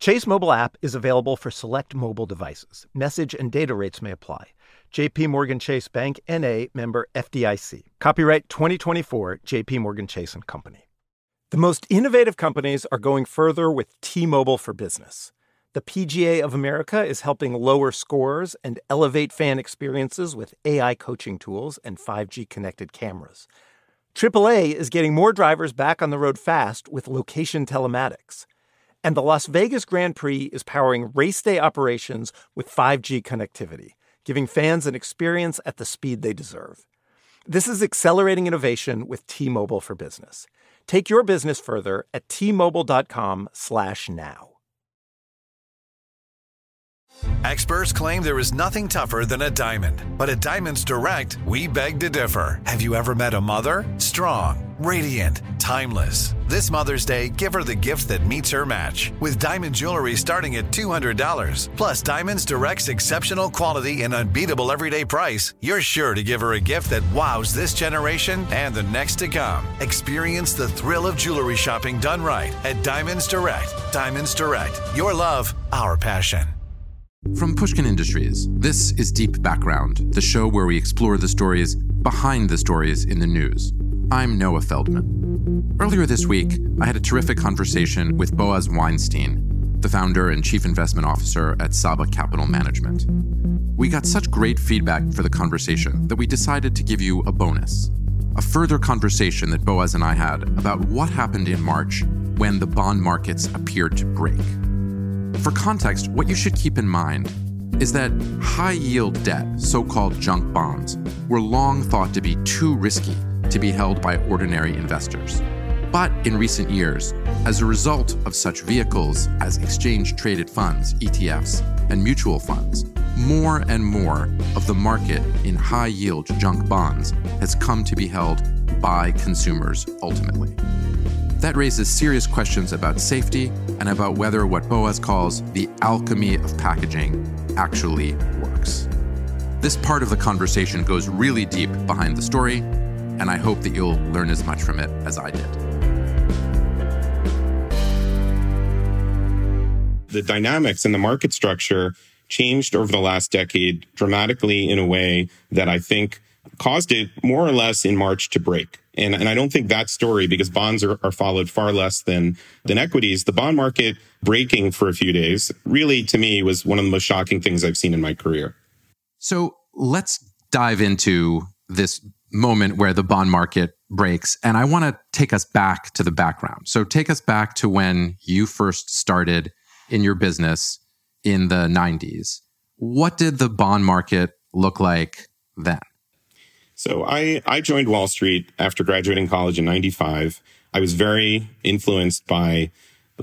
Chase mobile app is available for select mobile devices. Message and data rates may apply. JP Morgan Chase Bank NA member FDIC. Copyright 2024 JP Morgan Chase and Company. The most innovative companies are going further with T-Mobile for Business. The PGA of America is helping lower scores and elevate fan experiences with AI coaching tools and 5G connected cameras. AAA is getting more drivers back on the road fast with location telematics. And the Las Vegas Grand Prix is powering race day operations with 5G connectivity, giving fans an experience at the speed they deserve. This is accelerating innovation with T-Mobile for Business. Take your business further at tmobile.com/now. Experts claim there is nothing tougher than a diamond, but at Diamonds Direct, we beg to differ. Have you ever met a mother? Strong, radiant, timeless. This Mother's Day, give her the gift that meets her match with diamond jewelry starting at $200. Plus, Diamonds Direct's exceptional quality and unbeatable everyday price. You're sure to give her a gift that wows this generation and the next to come. Experience the thrill of jewelry shopping done right at Diamonds Direct. Diamonds Direct. Your love, our passion. From Pushkin Industries, this is Deep Background, the show where we explore the stories behind the stories in the news. I'm Noah Feldman. Earlier this week, I had a terrific conversation with Boaz Weinstein, the founder and chief investment officer at Saba Capital Management. We got such great feedback for the conversation that we decided to give you a bonus. A further conversation that Boaz and I had about what happened in March when the bond markets appeared to break. For context, what you should keep in mind is that high yield debt, so called junk bonds, were long thought to be too risky to be held by ordinary investors. But in recent years, as a result of such vehicles as exchange traded funds, ETFs, and mutual funds, more and more of the market in high yield junk bonds has come to be held by consumers ultimately. That raises serious questions about safety and about whether what Boaz calls the alchemy of packaging actually works. This part of the conversation goes really deep behind the story, and I hope that you'll learn as much from it as I did. The dynamics and the market structure changed over the last decade dramatically in a way that I think caused it more or less in March to break. And, and I don't think that story, because bonds are, are followed far less than, than equities, the bond market breaking for a few days really to me was one of the most shocking things I've seen in my career. So let's dive into this moment where the bond market breaks. And I want to take us back to the background. So take us back to when you first started in your business in the 90s. What did the bond market look like then? So I, I joined Wall Street after graduating college in 95. I was very influenced by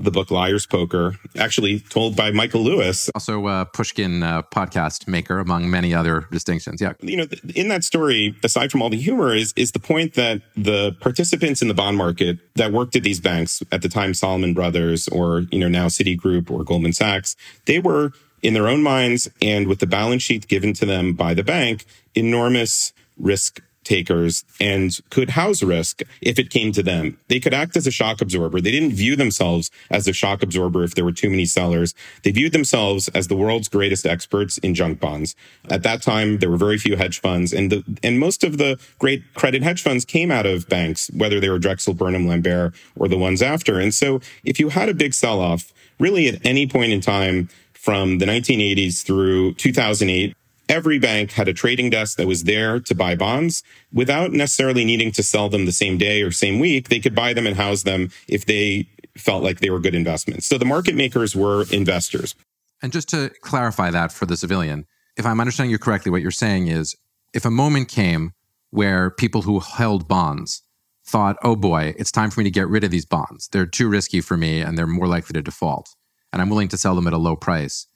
the book Liar's Poker, actually told by Michael Lewis. Also a Pushkin uh, podcast maker, among many other distinctions. Yeah. You know, in that story, aside from all the humor, is, is the point that the participants in the bond market that worked at these banks, at the time Salomon Brothers or, you know, now Citigroup or Goldman Sachs, they were in their own minds and with the balance sheet given to them by the bank, enormous risk takers and could house risk if it came to them. They could act as a shock absorber. They didn't view themselves as a shock absorber if there were too many sellers. They viewed themselves as the world's greatest experts in junk bonds. At that time, there were very few hedge funds and the, and most of the great credit hedge funds came out of banks, whether they were Drexel, Burnham, Lambert or the ones after. And so if you had a big sell off, really at any point in time, from the 1980s through 2008, every bank had a trading desk that was there to buy bonds without necessarily needing to sell them the same day or same week. They could buy them and house them if they felt like they were good investments. So the market makers were investors. And just to clarify that for the civilian, if I'm understanding you correctly, what you're saying is if a moment came where people who held bonds thought, oh boy, it's time for me to get rid of these bonds. They're too risky for me and they're more likely to default. And I'm willing to sell them at a low price.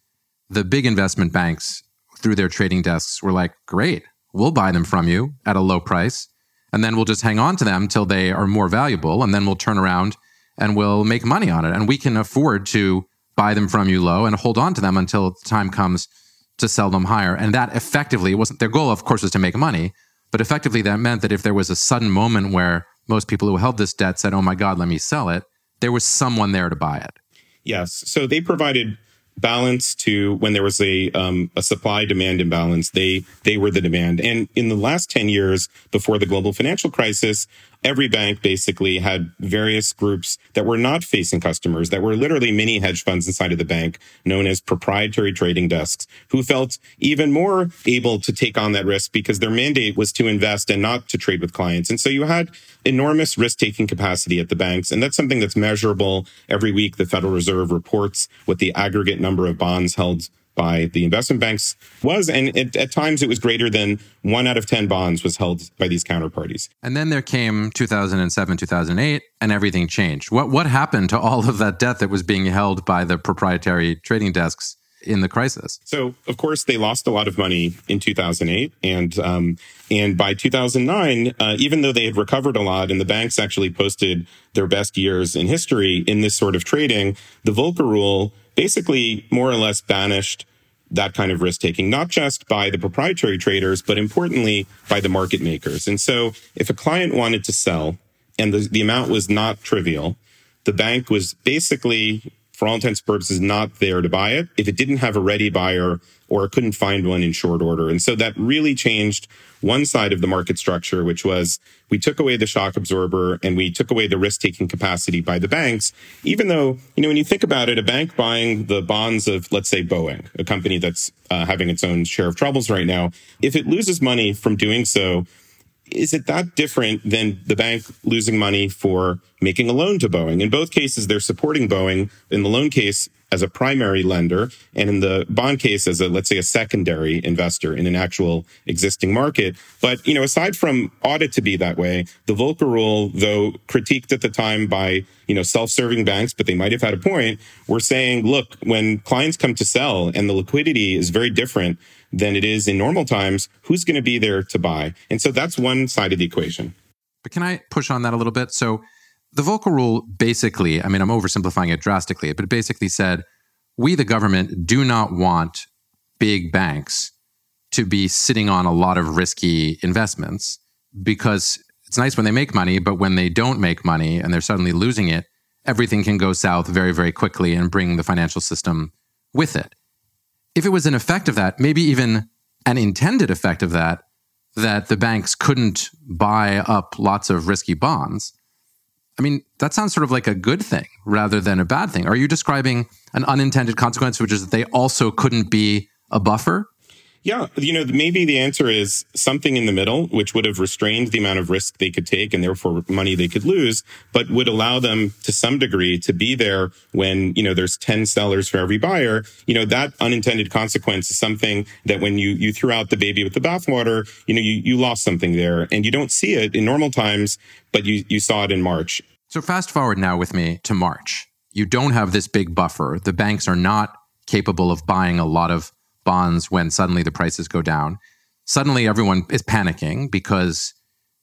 The big investment banks through their trading desks were like, great, we'll buy them from you at a low price. And then we'll just hang on to them till they are more valuable. And then we'll turn around and we'll make money on it. And we can afford to buy them from you low and hold on to them until the time comes to sell them higher. And that effectively wasn't their goal, of course, was to make money. But effectively, that meant that if there was a sudden moment where most people who held this debt said, oh my God, let me sell it, there was someone there to buy it. Yes. So they provided balance to when there was a um, a supply demand imbalance they they were the demand. And in the last 10 years before the global financial crisis every bank basically had various groups that were not facing customers, that were literally mini hedge funds inside of the bank, known as proprietary trading desks, who felt even more able to take on that risk because their mandate was to invest and not to trade with clients. And so you had enormous risk taking capacity at the banks. And that's something that's measurable every week. The Federal Reserve reports what the aggregate number of bonds held by the investment banks was. And it, at times it was greater than one out of 10 bonds was held by these counterparties. And then there came 2007, 2008, and everything changed. What, what happened to all of that debt that was being held by the proprietary trading desks? in the crisis. So, of course, they lost a lot of money in 2008, and um, and by 2009, uh, even though they had recovered a lot, and the banks actually posted their best years in history in this sort of trading, the Volcker rule basically more or less banished that kind of risk taking, not just by the proprietary traders, but importantly by the market makers. And so if a client wanted to sell and the, the amount was not trivial, the bank was basically, for all intents and purposes, not there to buy it if it didn't have a ready buyer or couldn't find one in short order. And so that really changed one side of the market structure, which was we took away the shock absorber and we took away the risk taking capacity by the banks. Even though, you know, when you think about it, a bank buying the bonds of, let's say, Boeing, a company that's uh, having its own share of troubles right now, if it loses money from doing so, is it that different than the bank losing money for making a loan to Boeing? In both cases, they're supporting Boeing. In the loan case, as a primary lender and in the bond case as a let's say a secondary investor in an actual existing market. But you know aside from audit to be that way the volcker rule though critiqued at the time by you know self-serving banks but they might have had a point we're saying look when clients come to sell and the liquidity is very different than it is in normal times who's going to be there to buy? And so that's one side of the equation. But can i push on that a little bit? So the Volcker rule basically, I mean, I'm oversimplifying it drastically, but it basically said we, the government, do not want big banks to be sitting on a lot of risky investments because it's nice when they make money, but when they don't make money and they're suddenly losing it, everything can go south very, very quickly and bring the financial system with it. If it was an effect of that, maybe even an intended effect of that, that the banks couldn't buy up lots of risky bonds, I mean, that sounds sort of like a good thing rather than a bad thing. Are you describing an unintended consequence, which is that they also couldn't be a buffer? Yeah, you know, maybe the answer is something in the middle, which would have restrained the amount of risk they could take and therefore money they could lose, but would allow them to some degree to be there when, you know, there's 10 sellers for every buyer. You know, that unintended consequence is something that when you, you threw out the baby with the bathwater, you know, you, you lost something there and you don't see it in normal times, but you, you saw it in March. So fast forward now with me to March. You don't have this big buffer. The banks are not capable of buying a lot of bonds when suddenly the prices go down. Suddenly, everyone is panicking because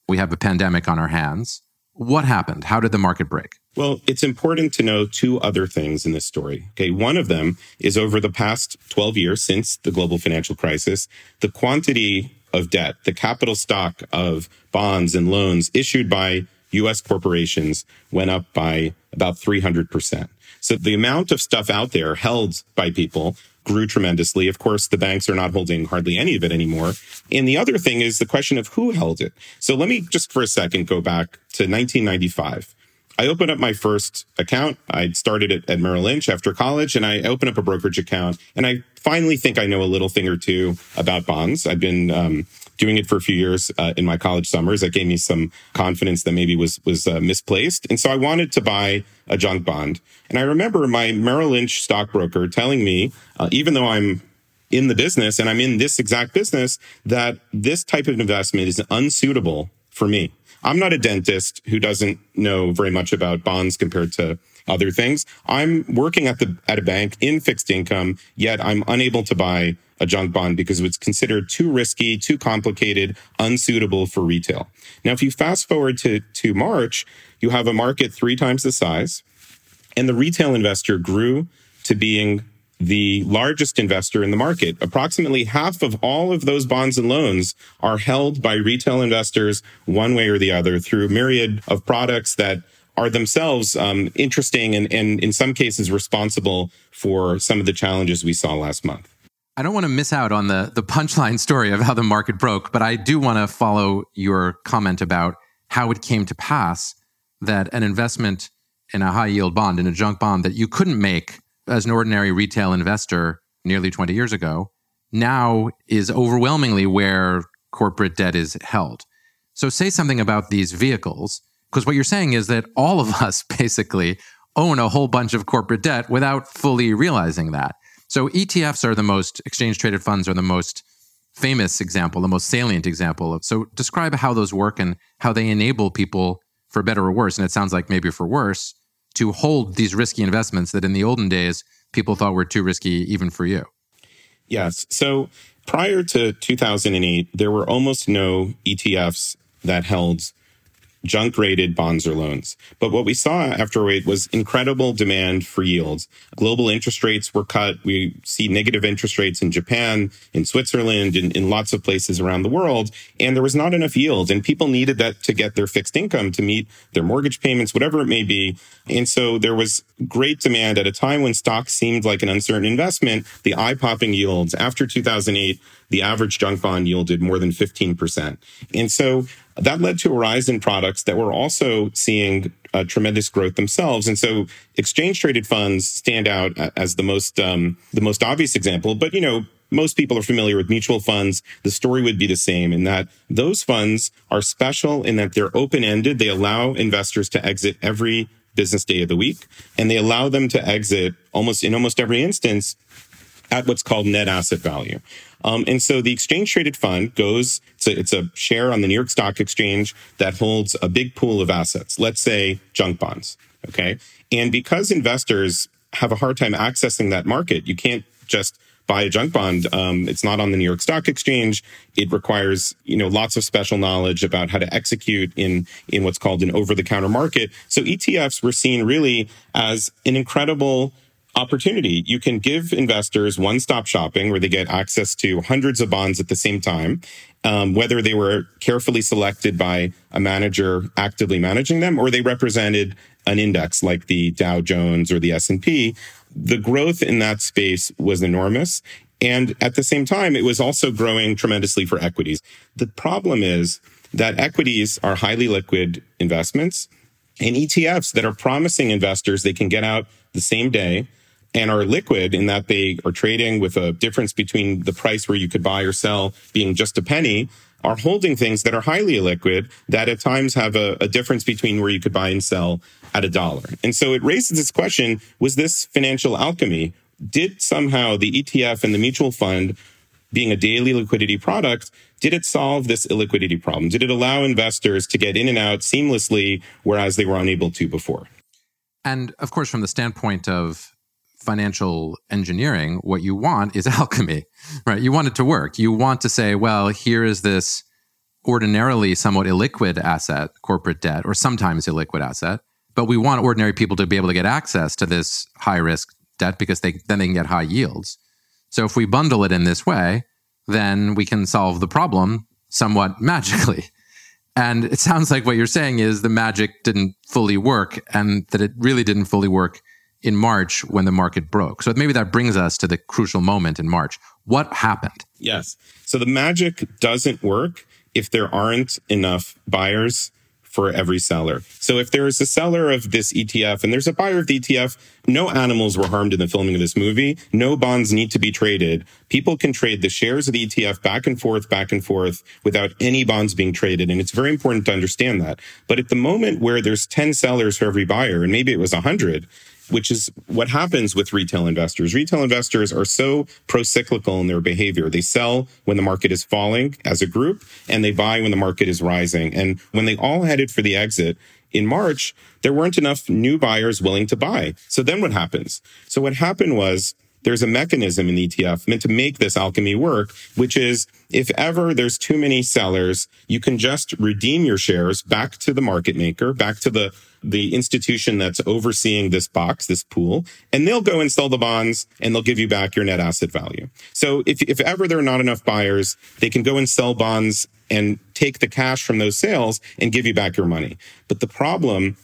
we have a pandemic on our hands. What happened? How did the market break? Well, it's important to know two other things in this story. Okay. One of them is over the past 12 years since the global financial crisis, the quantity of debt, the capital stock of bonds and loans issued by US corporations went up by about 300%. So the amount of stuff out there held by people grew tremendously. Of course, the banks are not holding hardly any of it anymore. And the other thing is the question of who held it. So let me just for a second go back to 1995. I opened up my first account. I started it at Merrill Lynch after college and I opened up a brokerage account and I finally think I know a little thing or two about bonds. I've been um, doing it for a few years uh, in my college summers. That gave me some confidence that maybe was was uh, misplaced, and so I wanted to buy a junk bond. And I remember my Merrill Lynch stockbroker telling me, uh, even though I'm in the business and I'm in this exact business, that this type of investment is unsuitable for me. I'm not a dentist who doesn't know very much about bonds compared to other things. I'm working at the at a bank in fixed income, yet I'm unable to buy a junk bond because it's considered too risky, too complicated, unsuitable for retail. Now, if you fast forward to, to March, you have a market three times the size, and the retail investor grew to being the largest investor in the market. Approximately half of all of those bonds and loans are held by retail investors one way or the other through myriad of products that are themselves um, interesting and, and in some cases responsible for some of the challenges we saw last month. I don't want to miss out on the the punchline story of how the market broke, but I do want to follow your comment about how it came to pass that an investment in a high yield bond, in a junk bond that you couldn't make as an ordinary retail investor nearly 20 years ago, now is overwhelmingly where corporate debt is held. So say something about these vehicles, because what you're saying is that all of us basically own a whole bunch of corporate debt without fully realizing that. So ETFs are the most exchange traded funds are the most famous example, the most salient example of. So describe how those work and how they enable people for better or worse, and it sounds like maybe for worse, to hold these risky investments that in the olden days people thought were too risky even for you. Yes. So prior to 2008, there were almost no ETFs that held junk rated bonds or loans. But what we saw after 08 was incredible demand for yields. Global interest rates were cut. We see negative interest rates in Japan, in Switzerland, in, in lots of places around the world. And there was not enough yield and people needed that to get their fixed income to meet their mortgage payments, whatever it may be. And so there was great demand at a time when stocks seemed like an uncertain investment. The eye popping yields after 2008 the average junk bond yielded more than 15%. And so that led to a rise in products that were also seeing uh, tremendous growth themselves. And so exchange traded funds stand out as the most, um, the most obvious example. But, you know, most people are familiar with mutual funds. The story would be the same in that those funds are special in that they're open ended. They allow investors to exit every business day of the week and they allow them to exit almost in almost every instance at what's called net asset value. Um, and so the exchange traded fund goes, to, it's a share on the New York Stock Exchange that holds a big pool of assets, let's say junk bonds. Okay. And because investors have a hard time accessing that market, you can't just buy a junk bond. Um, it's not on the New York Stock Exchange. It requires, you know, lots of special knowledge about how to execute in, in what's called an over the counter market. So ETFs were seen really as an incredible opportunity. You can give investors one stop shopping where they get access to hundreds of bonds at the same time, um, whether they were carefully selected by a manager actively managing them or they represented an index like the Dow Jones or the S&P. The growth in that space was enormous. And at the same time, it was also growing tremendously for equities. The problem is that equities are highly liquid investments and ETFs that are promising investors they can get out the same day and are liquid in that they are trading with a difference between the price where you could buy or sell being just a penny are holding things that are highly illiquid that at times have a, a, difference between where you could buy and sell at a dollar. And so it raises this question, was this financial alchemy? Did somehow the ETF and the mutual fund being a daily liquidity product, did it solve this illiquidity problem? Did it allow investors to get in and out seamlessly, whereas they were unable to before? And of course, from the standpoint of financial engineering, what you want is alchemy, right? You want it to work. You want to say, well, here is this ordinarily somewhat illiquid asset, corporate debt, or sometimes illiquid asset, but we want ordinary people to be able to get access to this high risk debt because they then they can get high yields. So if we bundle it in this way, then we can solve the problem somewhat magically. And it sounds like what you're saying is the magic didn't fully work and that it really didn't fully work in March when the market broke. So maybe that brings us to the crucial moment in March. What happened? Yes. So the magic doesn't work if there aren't enough buyers for every seller. So if there is a seller of this ETF and there's a buyer of the ETF, no animals were harmed in the filming of this movie. No bonds need to be traded. People can trade the shares of the ETF back and forth, back and forth without any bonds being traded. And it's very important to understand that. But at the moment where there's 10 sellers for every buyer, and maybe it was 100, which is what happens with retail investors. Retail investors are so pro-cyclical in their behavior. They sell when the market is falling as a group and they buy when the market is rising. And when they all headed for the exit, in March, there weren't enough new buyers willing to buy. So then what happens? So what happened was there's a mechanism in ETF meant to make this alchemy work, which is if ever there's too many sellers, you can just redeem your shares back to the market maker, back to the the institution that's overseeing this box, this pool, and they'll go and sell the bonds and they'll give you back your net asset value. So if, if ever there are not enough buyers, they can go and sell bonds and take the cash from those sales and give you back your money. But the problem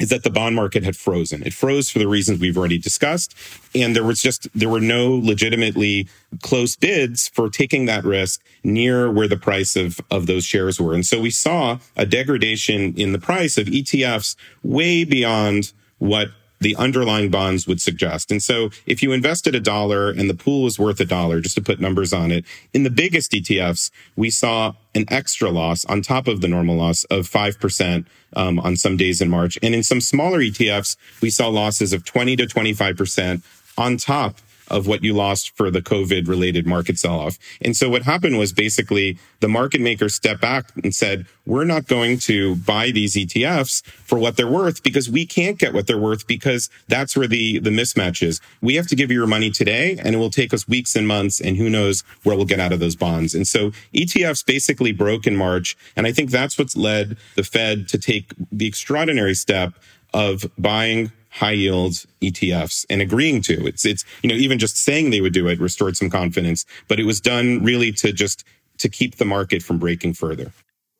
is that the bond market had frozen. It froze for the reasons we've already discussed. And there was just, there were no legitimately close bids for taking that risk near where the price of, of those shares were. And so we saw a degradation in the price of ETFs way beyond what the underlying bonds would suggest. And so if you invested a dollar and the pool was worth a dollar, just to put numbers on it, in the biggest ETFs, we saw an extra loss on top of the normal loss of 5% um, on some days in March. And in some smaller ETFs, we saw losses of 20 to 25% on top of what you lost for the COVID related market sell off. And so what happened was basically the market makers stepped back and said, we're not going to buy these ETFs for what they're worth because we can't get what they're worth because that's where the, the mismatch is. We have to give you your money today and it will take us weeks and months and who knows where we'll get out of those bonds. And so ETFs basically broke in March. And I think that's what's led the Fed to take the extraordinary step of buying high yield ETFs and agreeing to. It's, it's, you know, even just saying they would do it restored some confidence, but it was done really to just, to keep the market from breaking further.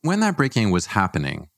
When that breaking was happening,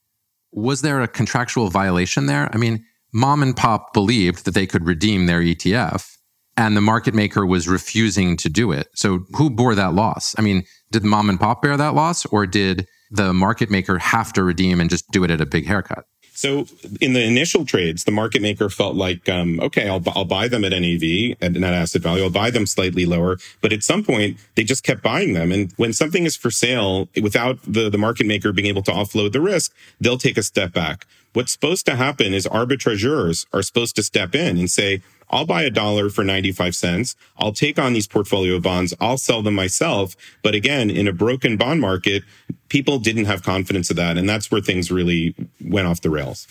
was there a contractual violation there? I mean, mom and pop believed that they could redeem their ETF and the market maker was refusing to do it. So who bore that loss? I mean, did mom and pop bear that loss or did the market maker have to redeem and just do it at a big haircut? So in the initial trades, the market maker felt like, um, okay, I'll, I'll buy them at NAV, at net asset value. I'll buy them slightly lower. But at some point, they just kept buying them. And when something is for sale, without the, the market maker being able to offload the risk, they'll take a step back. What's supposed to happen is arbitrageurs are supposed to step in and say, I'll buy a dollar for 95 cents. I'll take on these portfolio bonds. I'll sell them myself. But again, in a broken bond market, people didn't have confidence of that. And that's where things really went off the rails.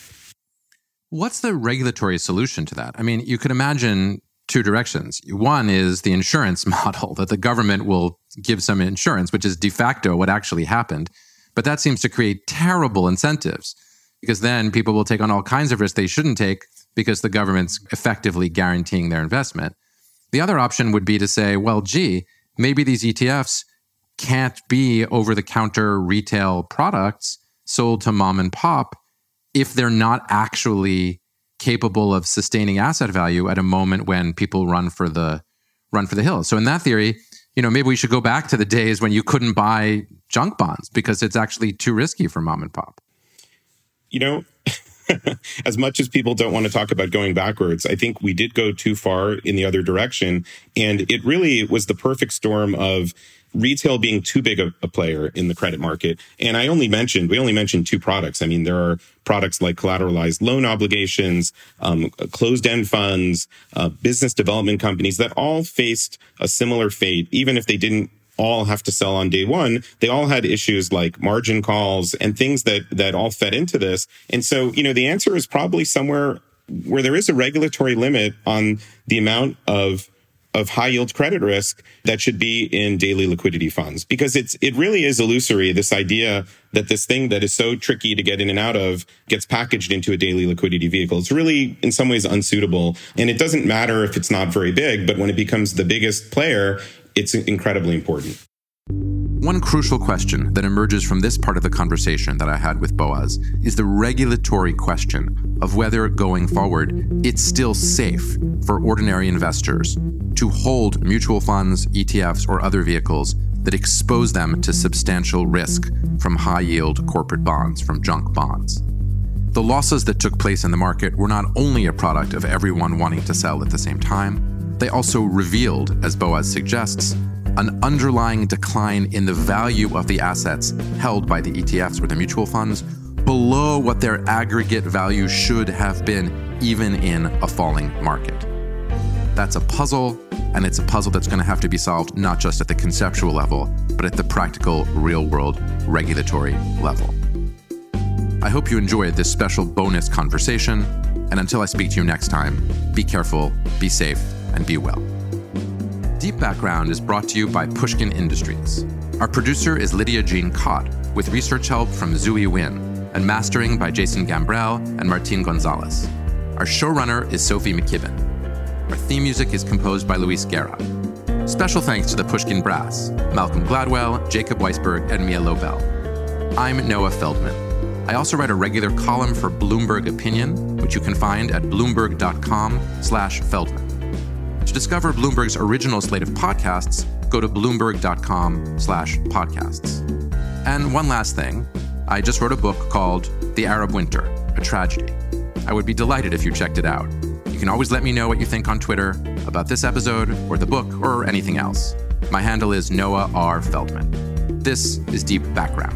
What's the regulatory solution to that? I mean, you could imagine two directions. One is the insurance model that the government will give some insurance, which is de facto what actually happened. But that seems to create terrible incentives because then people will take on all kinds of risks they shouldn't take because the government's effectively guaranteeing their investment. The other option would be to say, well, gee, maybe these ETFs can't be over the counter retail products sold to mom and pop if they're not actually capable of sustaining asset value at a moment when people run for the run for the hills. So in that theory, you know, maybe we should go back to the days when you couldn't buy junk bonds because it's actually too risky for mom and pop. You know, as much as people don't want to talk about going backwards, I think we did go too far in the other direction. And it really was the perfect storm of retail being too big a, a, player in the credit market. And I only mentioned, we only mentioned two products. I mean, there are products like collateralized loan obligations, um, closed end funds, uh, business development companies that all faced a similar fate, even if they didn't all have to sell on day one. They all had issues like margin calls and things that, that all fed into this. And so, you know, the answer is probably somewhere where there is a regulatory limit on the amount of of high yield credit risk that should be in daily liquidity funds because it's it really is illusory this idea that this thing that is so tricky to get in and out of gets packaged into a daily liquidity vehicle it's really in some ways unsuitable and it doesn't matter if it's not very big but when it becomes the biggest player it's incredibly important. One crucial question that emerges from this part of the conversation that I had with Boaz is the regulatory question of whether going forward it's still safe for ordinary investors to hold mutual funds, ETFs, or other vehicles that expose them to substantial risk from high yield corporate bonds, from junk bonds. The losses that took place in the market were not only a product of everyone wanting to sell at the same time, they also revealed, as Boaz suggests, an underlying decline in the value of the assets held by the ETFs or the mutual funds below what their aggregate value should have been, even in a falling market. That's a puzzle, and it's a puzzle that's going to have to be solved not just at the conceptual level, but at the practical, real world, regulatory level. I hope you enjoyed this special bonus conversation, and until I speak to you next time, be careful, be safe, and be well. Deep Background is brought to you by Pushkin Industries. Our producer is Lydia Jean Kott, with research help from Zui Win, and mastering by Jason Gambrell and Martin Gonzalez. Our showrunner is Sophie McKibben. Our theme music is composed by Luis Guerra. Special thanks to the Pushkin Brass, Malcolm Gladwell, Jacob Weisberg, and Mia Lobel. I'm Noah Feldman. I also write a regular column for Bloomberg Opinion, which you can find at bloomberg.com/feldman. To discover Bloomberg's original slate of podcasts, go to bloomberg.com/podcasts. And one last thing, I just wrote a book called The Arab Winter: A Tragedy. I would be delighted if you checked it out. You can always let me know what you think on Twitter about this episode or the book or anything else. My handle is Noah R. Feldman. This is Deep Background.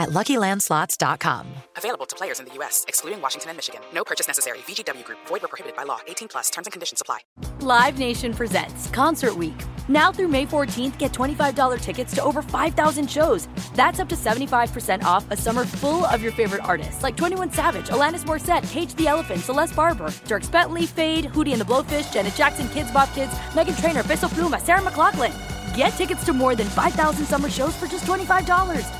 at LuckyLandSlots.com. Available to players in the U.S., excluding Washington and Michigan. No purchase necessary. VGW Group. Void where prohibited by law. 18 plus. Terms and conditions apply. Live Nation presents Concert Week. Now through May 14th, get $25 tickets to over 5,000 shows. That's up to 75% off a summer full of your favorite artists like 21 Savage, Alanis Morissette, Cage the Elephant, Celeste Barber, Dierks Bentley, Feid, Hootie and the Blowfish, Janet Jackson, Kidz Bop Kids, Meghan Trainor, Peso Pluma, Sarah McLachlan. Get tickets to more than 5,000 summer shows for just $25.